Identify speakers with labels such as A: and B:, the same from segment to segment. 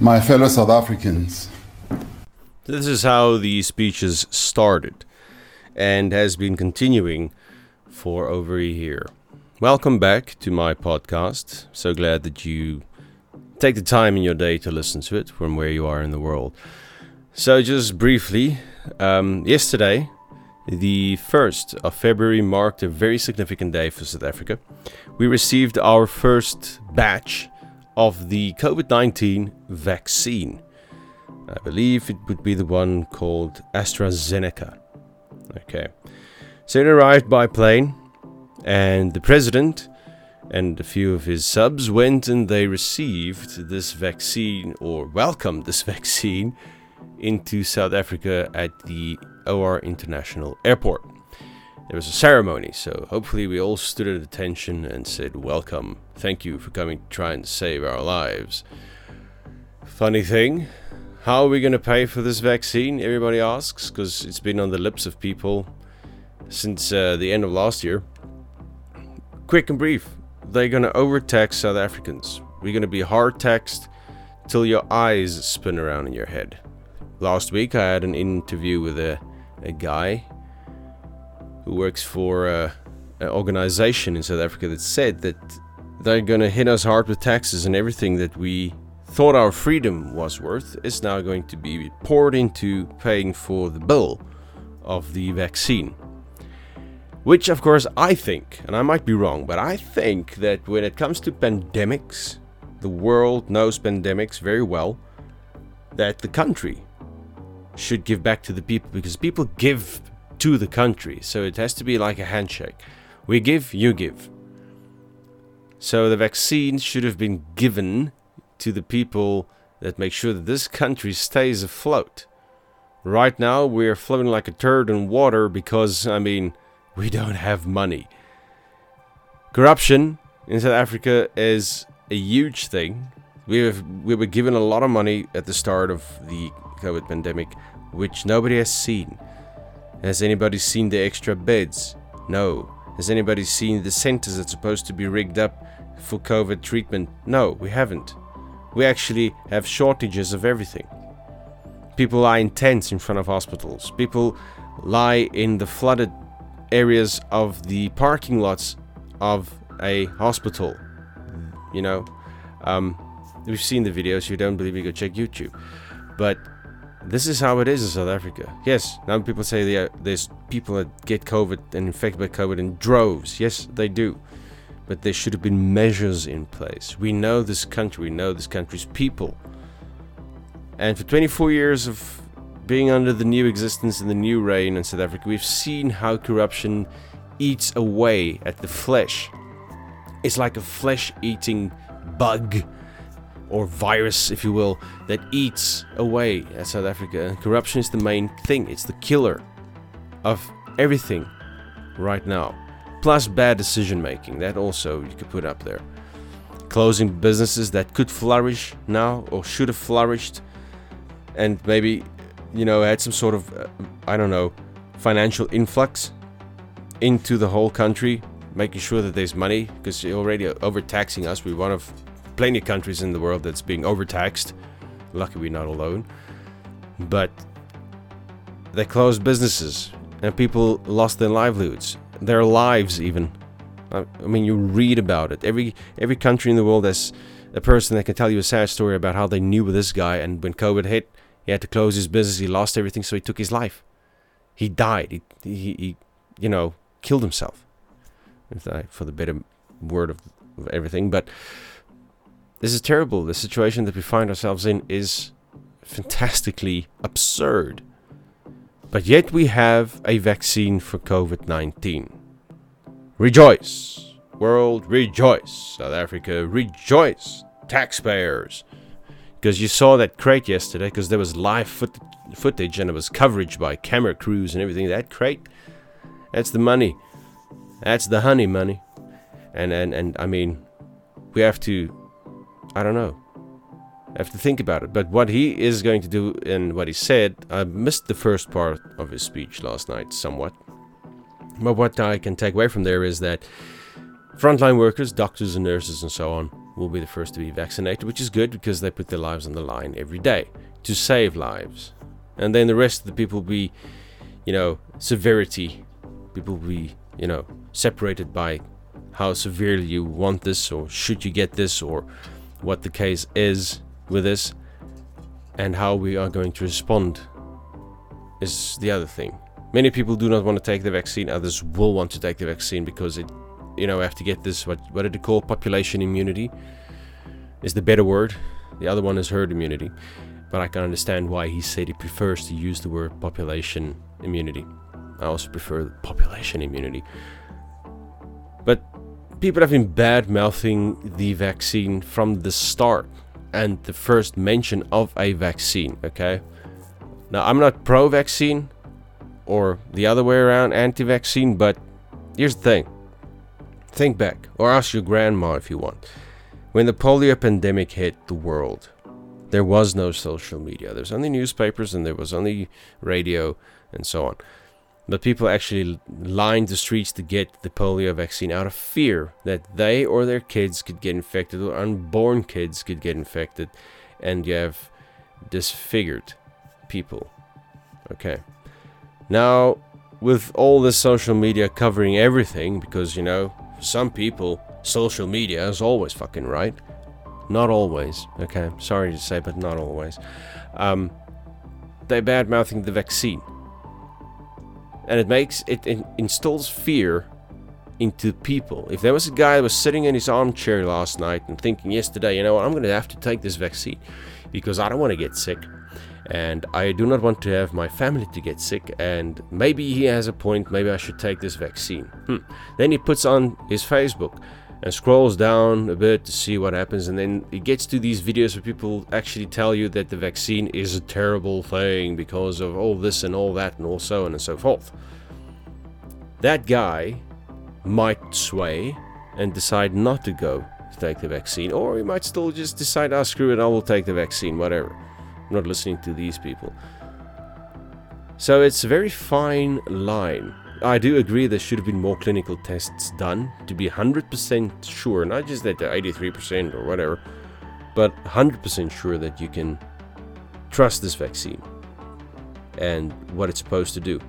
A: My fellow South Africans,
B: This is how the speeches started and has been continuing for over a year. Welcome back to my podcast. So glad that you take the time in your day to listen to it from where you are in the world. So, just briefly, um, yesterday, the 1st of February, marked a very significant day for South Africa. We received our first batch of the COVID 19 vaccine. I believe it would be the one called AstraZeneca. Okay. So it arrived by plane, and the president and a few of his subs went and they received this vaccine or welcomed this vaccine into South Africa at the OR International Airport. There was a ceremony, so hopefully we all stood at attention and said, Welcome, thank you for coming to try and save our lives. Funny thing, how are we going to pay for this vaccine? Everybody asks, because it's been on the lips of people since uh, the end of last year. Quick and brief, they're going to overtax South Africans. We're going to be hard taxed till your eyes spin around in your head. Last week, I had an interview with a, a guy who works for uh, an organization in South Africa that said that they're going to hit us hard with taxes and everything that we thought our freedom was worth is now going to be poured into paying for the bill of the vaccine. Which, of course, I think, and I might be wrong, but I think that when it comes to pandemics, the world knows pandemics very well, that the country should give back to the people because people give to the country. So it has to be like a handshake. We give, you give. So the vaccine should have been given to the people that make sure that this country stays afloat. Right now, we're floating like a turd in water because, I mean, we don't have money. Corruption in South Africa is a huge thing. We have we were given a lot of money at the start of the COVID pandemic, which nobody has seen. Has anybody seen the extra beds? No. Has anybody seen the centers that's supposed to be rigged up for COVID treatment? No, we haven't. We actually have shortages of everything. People lie in tents in front of hospitals. People lie in the flooded areas of the parking lots of a hospital. You know, um, we've seen the videos. You don't believe me? Go check YouTube. But this is how it is in South Africa. Yes, now people say there- there's people that get COVID and infected by COVID in droves. Yes, they do. But there should have been measures in place. We know this country, we know this country's people. And for 24 years of being under the new existence and the new reign in South Africa, we've seen how corruption eats away at the flesh. It's like a flesh eating bug or virus, if you will, that eats away at South Africa. And corruption is the main thing, it's the killer of everything right now. Plus, bad decision making, that also you could put up there. Closing businesses that could flourish now or should have flourished, and maybe, you know, had some sort of, uh, I don't know, financial influx into the whole country, making sure that there's money because you're already overtaxing us. We're one of plenty of countries in the world that's being overtaxed. Lucky we're not alone. But they closed businesses and people lost their livelihoods, their lives even. I mean, you read about it. Every every country in the world has a person that can tell you a sad story about how they knew this guy, and when COVID hit, he had to close his business. He lost everything, so he took his life. He died. He he, he you know killed himself. For the better word of, of everything, but this is terrible. The situation that we find ourselves in is fantastically absurd. But yet we have a vaccine for COVID 19. Rejoice! World, rejoice! South Africa, rejoice! Taxpayers! Because you saw that crate yesterday, because there was live foot- footage and it was coverage by camera crews and everything. That crate, that's the money. That's the honey money. And, and, and I mean, we have to I don't know. I have to think about it. But what he is going to do and what he said, I missed the first part of his speech last night somewhat. But what I can take away from there is that frontline workers, doctors and nurses and so on, will be the first to be vaccinated, which is good because they put their lives on the line every day to save lives. And then the rest of the people will be, you know, severity. People will be, you know, separated by how severely you want this or should you get this or what the case is with this and how we are going to respond is the other thing. Many people do not want to take the vaccine, others will want to take the vaccine because it you know, we have to get this what what did it call population immunity is the better word. The other one is herd immunity. But I can understand why he said he prefers to use the word population immunity. I also prefer population immunity. But people have been bad mouthing the vaccine from the start and the first mention of a vaccine, okay? Now, I'm not pro vaccine or the other way around, anti vaccine, but here's the thing think back, or ask your grandma if you want. When the polio pandemic hit the world, there was no social media. There was only newspapers and there was only radio and so on. But people actually lined the streets to get the polio vaccine out of fear that they or their kids could get infected or unborn kids could get infected and you have disfigured people. Okay. Now, with all this social media covering everything, because you know, for some people, social media is always fucking right. Not always, okay? Sorry to say, but not always. Um, they're bad mouthing the vaccine and it makes it, installs fear into people. If there was a guy that was sitting in his armchair last night and thinking yesterday, you know what, I'm going to have to take this vaccine because I don't want to get sick and I do not want to have my family to get sick and maybe he has a point, maybe I should take this vaccine. Hmm. Then he puts on his Facebook and scrolls down a bit to see what happens and then it gets to these videos where people actually tell you that the vaccine is a terrible thing because of all this and all that and all so on and so forth. That guy might sway and decide not to go to take the vaccine or he might still just decide oh screw it i will take the vaccine whatever. I'm not listening to these people. So it's a very fine line I do agree there should have been more clinical tests done to be 100% sure, not just that they're 83% or whatever, but 100% sure that you can trust this vaccine and what it's supposed to do.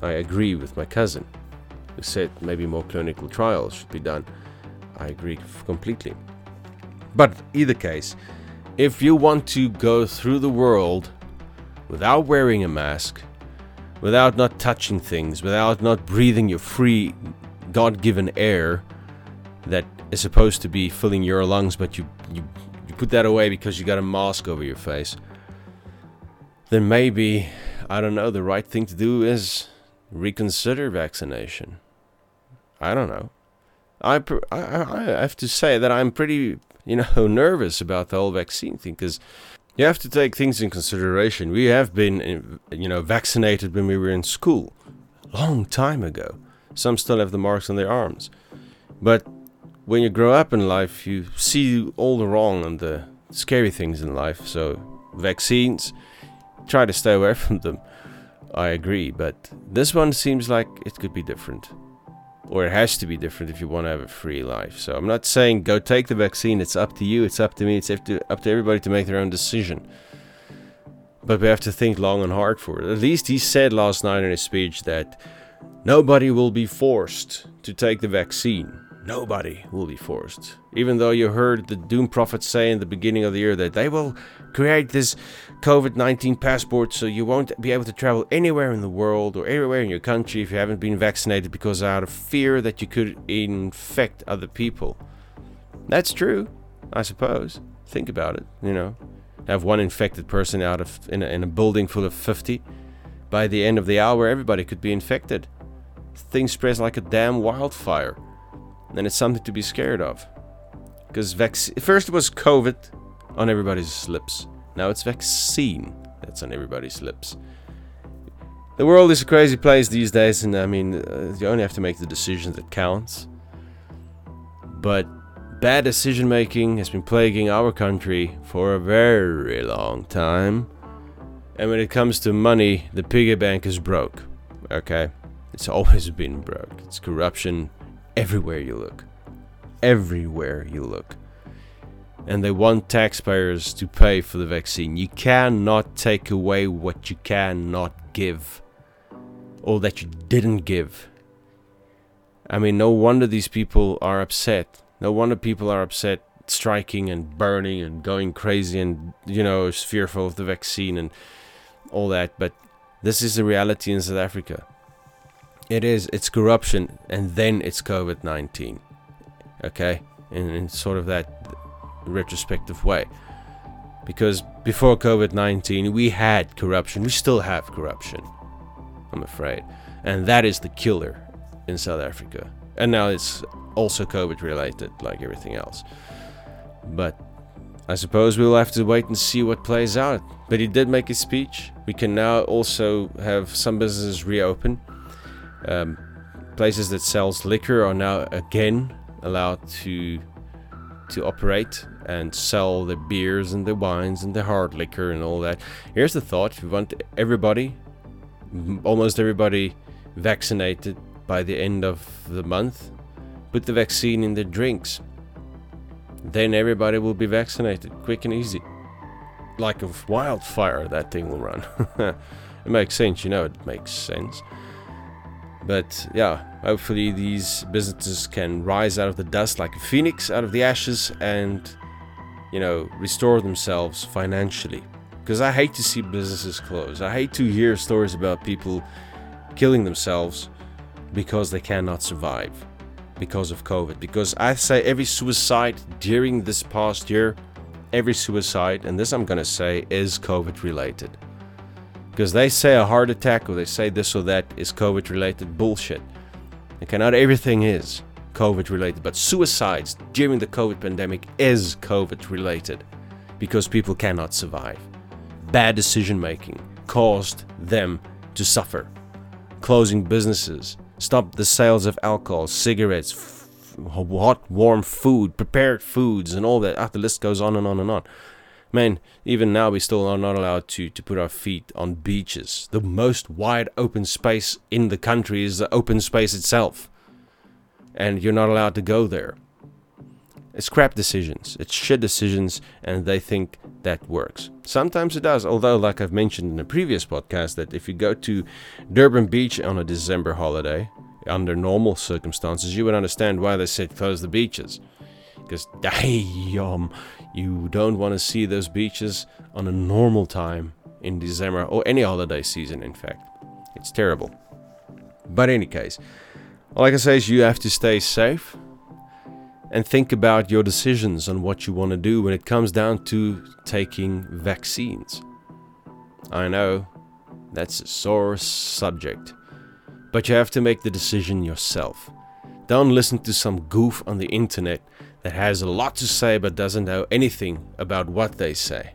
B: I agree with my cousin who said maybe more clinical trials should be done. I agree completely. But either case, if you want to go through the world without wearing a mask, without not touching things, without not breathing your free, God given air that is supposed to be filling your lungs, but you, you, you put that away because you got a mask over your face, then maybe, I don't know, the right thing to do is reconsider vaccination. I don't know. I, I, I have to say that I'm pretty, you know, nervous about the whole vaccine thing because you have to take things in consideration. We have been, eh, you know, vaccinated when we were in school, long time ago. Some still have the marks on their arms, but when you grow up in life, you see all the wrong and the scary things in life. So vaccines, try to stay away from them. I agree, but this one seems like it could be different or it has to be different if you want to have a free life. So I'm not saying go take the vaccine. It's up to you. It's up to me. It's up to, up to everybody to make their own decision. But we have to think long and hard for it. At least he said last night in his speech that nobody will be forced to take the vaccine. Nobody will be forced. Even though you heard the doom prophets say in the beginning of the year that they will create this COVID 19 passport so you won't be able to travel anywhere in the world or anywhere in your country if you haven't been vaccinated because out of fear that you could infect other people. That's true, I suppose. Think about it, you know. Have one infected person out of in a, in a building full of 50. By the end of the hour, everybody could be infected. Things spread like a damn wildfire. And it's something to be scared of. Because vac- first it was COVID on everybody's lips. Now it's vaccine that's on everybody's lips. The world is a crazy place these days, and I mean, uh, you only have to make the decision that counts. But bad decision making has been plaguing our country for a very long time. And when it comes to money, the piggy bank is broke. Okay? It's always been broke. It's corruption everywhere you look. Everywhere you look. and they want taxpayers to pay for the vaccine. You cannot take away what you cannot give or that you didn't give. I mean, no wonder these people are upset. No wonder people are upset, striking and burning and going crazy and, you know, fearful of the vaccine and all that. But this is the reality in South Africa. It is, it's corruption and then it's COVID 19. Okay? In, in sort of that retrospective way. Because before COVID 19, we had corruption. We still have corruption. I'm afraid. And that is the killer in South Africa. And now it's also COVID related, like everything else. But I suppose we'll have to wait and see what plays out. But he did make a speech. We can now also have some businesses reopen. Um, places that sells liquor are now again allowed to to operate and sell the beers and the wines and the hard liquor and all that. Here's the thought: we want everybody almost everybody vaccinated by the end of the month. Put the vaccine in the drinks. Then everybody will be vaccinated quick and easy. Like a wildfire, that thing will run. it makes sense, you know, it makes sense. But yeah, hopefully these businesses can rise out of the dust like a phoenix out of the ashes and, you know, restore themselves financially because I hate to see businesses close. I hate to hear stories about people killing themselves because they cannot survive because of COVID. Because I say every suicide during this past year, every suicide, and this I'm gonna say, is COVID related. Because they say a heart attack or they say this or that is COVID related bullshit. Okay, not everything is COVID related, but suicides during the COVID pandemic is COVID related because people cannot survive bad decision making caused them to suffer. Closing businesses, stop the sales of alcohol, cigarettes, f- hot, warm food, prepared foods, and all that. Ah, the list goes on and on and on. Man, even now we still are not allowed to, to put our feet on beaches. The most wide open space in the country is the open space itself. And you're not allowed to go there. It's crap decisions. It's shit decisions, and they think that works. Sometimes it does, although, like I've mentioned in a previous podcast, that if you go to Durban Beach on a December holiday, under normal circumstances, you would understand why they said close the beaches. Because, damn, you don't want to see those beaches on a normal time in December or any holiday season, in fact. It's terrible. But, in any case, all I can say is you have to stay safe and think about your decisions on what you want to do when it comes down to taking vaccines. I know that's a sore subject, but you have to make the decision yourself. Don't listen to some goof on the internet that has a lot to say but doesn't know anything about what they say.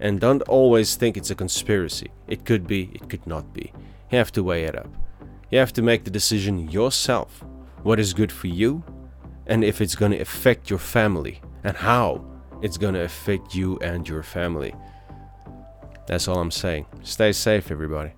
B: And don't always think it's a conspiracy. It could be, it could not be. You have to weigh it up. You have to make the decision yourself. What is good for you and if it's going to affect your family and how it's going to affect you and your family. That's all I'm saying. Stay safe, everybody.